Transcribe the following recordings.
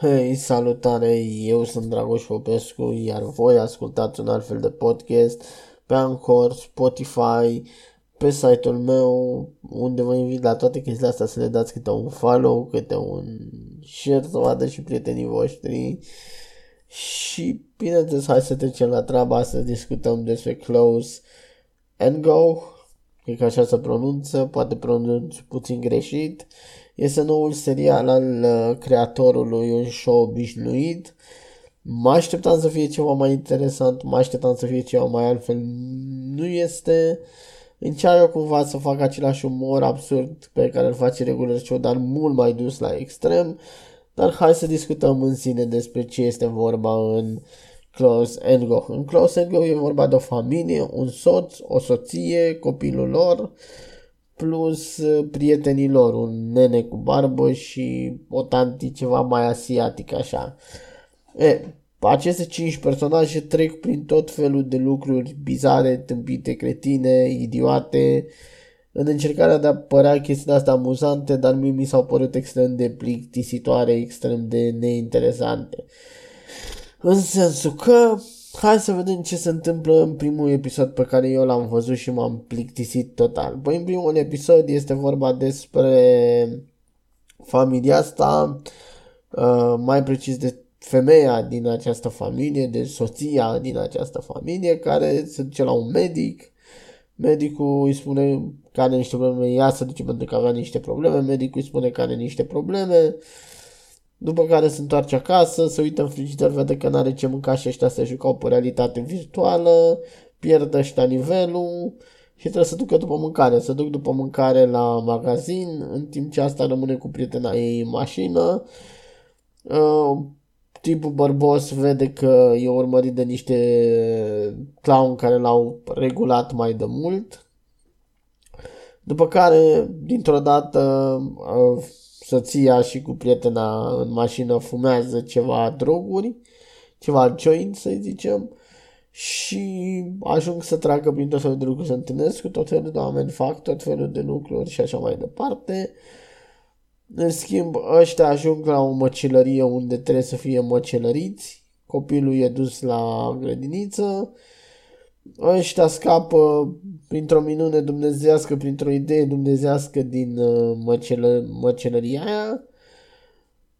Hei, salutare, eu sunt Dragoș Popescu, iar voi ascultați un alt fel de podcast pe Anchor, Spotify, pe site-ul meu, unde vă invit la toate chestiile astea să le dați câte un follow, câte un share, să vadă și prietenii voștri. Și, bineînțeles, hai să trecem la treaba, să discutăm despre Close and Go, cred că așa se pronunță, poate pronunț puțin greșit. Este noul serial al uh, creatorului, un show obișnuit. Mă așteptam să fie ceva mai interesant, mă așteptam să fie ceva mai altfel. Nu este... Încearcă cumva să facă același umor absurd pe care îl face regular show, dar mult mai dus la extrem. Dar hai să discutăm în sine despre ce este vorba în Close and Go. În Close and Go e vorba de o familie, un soț, o soție, copilul lor, plus uh, prietenii lor, un nene cu barbă și o tanti ceva mai asiatic așa. E, aceste cinci personaje trec prin tot felul de lucruri bizare, tâmpite, cretine, idiote, în încercarea de a părea chestii astea amuzante, dar mie mi s-au părut extrem de plictisitoare, extrem de neinteresante. În sensul că Hai să vedem ce se întâmplă în primul episod pe care eu l-am văzut și m-am plictisit total. Păi în primul episod este vorba despre familia asta, uh, mai precis de femeia din această familie, de soția din această familie, care se duce la un medic. Medicul îi spune că are niște probleme, ea se duce pentru că avea niște probleme, medicul îi spune că are niște probleme. Uh, după care se întoarce acasă, se uită în frigider, vede că n-are ce mânca și ăștia se jucau pe realitate virtuală, pierde ăștia nivelul și trebuie să ducă după mâncare. Se duc după mâncare la magazin, în timp ce asta rămâne cu prietena ei în mașină. Uh, tipul bărbos vede că e urmărit de niște clown care l-au regulat mai de mult. După care, dintr-o dată, uh, soția și cu prietena în mașină fumează ceva droguri, ceva joint, să zicem, și ajung să treacă prin tot felul de lucruri, să întâlnesc cu tot felul de oameni, fac tot felul de lucruri și așa mai departe. În schimb, ăștia ajung la o măcelărie unde trebuie să fie măcelăriți, copilul e dus la grădiniță, ăștia scapă printr-o minune dumnezească, printr-o idee dumnezească din uh, măcelă, măcelăria aia.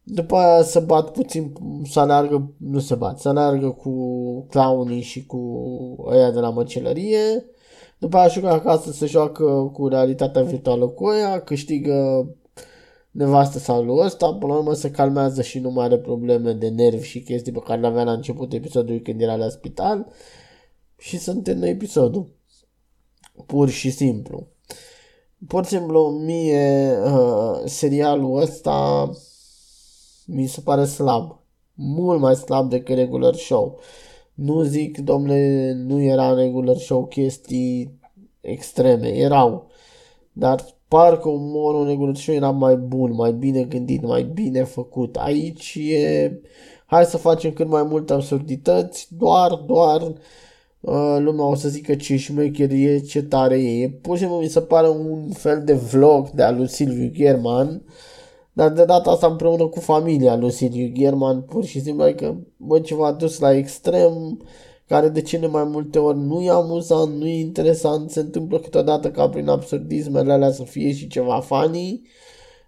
După aia se bat puțin, să aleargă, nu se bat, să aleargă cu clownii și cu ăia de la măcelărie. După aia ajung acasă să joacă cu realitatea virtuală cu ăia, câștigă nevastă sau lui ăsta, până la urmă se calmează și nu mai are probleme de nervi și chestii pe care le avea la început episodului când era la spital și sunt în episodul. Pur și simplu. Pur și simplu, mie uh, serialul ăsta mi se pare slab. Mult mai slab decât regular show. Nu zic, domnule, nu era în regular show chestii extreme. Erau. Dar parcă umorul în regular show era mai bun, mai bine gândit, mai bine făcut. Aici e... Hai să facem cât mai multe absurdități, doar, doar Uh, lumea o să zică ce șmecher e, ce tare e. Pur și simplu mi se pare un fel de vlog de al lui Silviu German, dar de data asta împreună cu familia lui Silviu German, pur și simplu, adică, bă, ceva dus la extrem, care de cele mai multe ori nu e amuzant, nu e interesant, se întâmplă câteodată ca prin absurdismele alea să fie și ceva funny,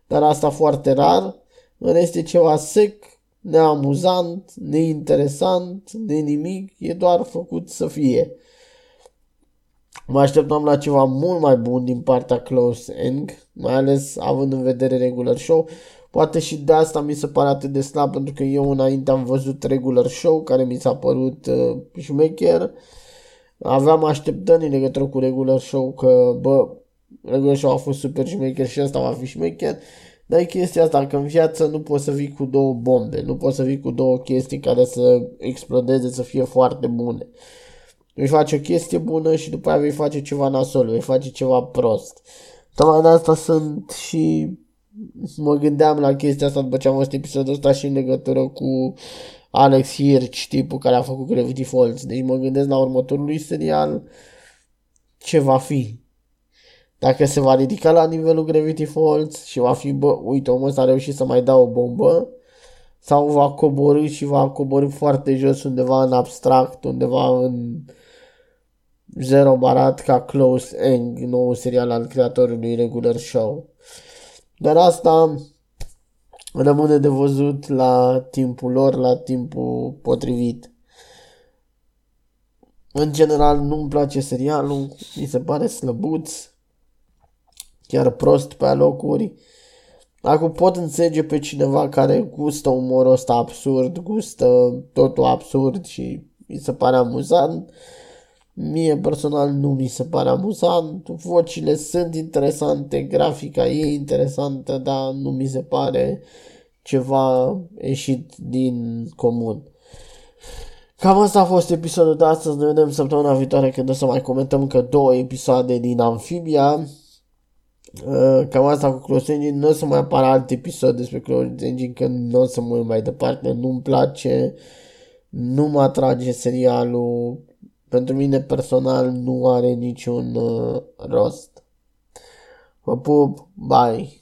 dar asta foarte rar. În rest e ceva sec, neamuzant, neinteresant, de nimic, e doar făcut să fie. Mă așteptam la ceva mult mai bun din partea Close Eng, mai ales având în vedere regular show. Poate și de asta mi se pare atât de slab, pentru că eu înainte am văzut regular show, care mi s-a părut uh, șmecher. Aveam așteptări în legătură cu regular show, că, bă, regular show a fost super șmecher și asta va fi șmecher. Dar e chestia asta, că în viață nu poți să vii cu două bombe, nu poți să vii cu două chestii care să explodeze, să fie foarte bune. Vei face o chestie bună și după aia vei face ceva nasol, vei face ceva prost. Tocmai de asta sunt și mă gândeam la chestia asta după ce am văzut episodul ăsta și în legătură cu Alex Hirsch, tipul care a făcut Gravity Falls. Deci mă gândesc la următorul lui serial ce va fi. Dacă se va ridica la nivelul Gravity Falls și va fi, bă, uite, omul ăsta a reușit să mai dea o bombă, sau va coborâ și va coborâ foarte jos undeva în abstract, undeva în zero barat ca Close Eng, nou serial al creatorului Regular Show. Dar asta rămâne de văzut la timpul lor, la timpul potrivit. În general nu-mi place serialul, mi se pare slăbuț, chiar prost pe locuri. Acum pot înțelege pe cineva care gustă umorul ăsta absurd, gustă totul absurd și mi se pare amuzant. Mie personal nu mi se pare amuzant, vocile sunt interesante, grafica e interesantă, dar nu mi se pare ceva ieșit din comun. Cam asta a fost episodul de astăzi, ne vedem săptămâna viitoare când o să mai comentăm încă două episoade din Amphibia. Uh, cam asta cu Close Engine, nu o să mai apară alt episod despre Close Engine, că nu o să mă uit mai departe, nu-mi place, nu mă atrage serialul, pentru mine personal nu are niciun uh, rost. Vă pup, bye!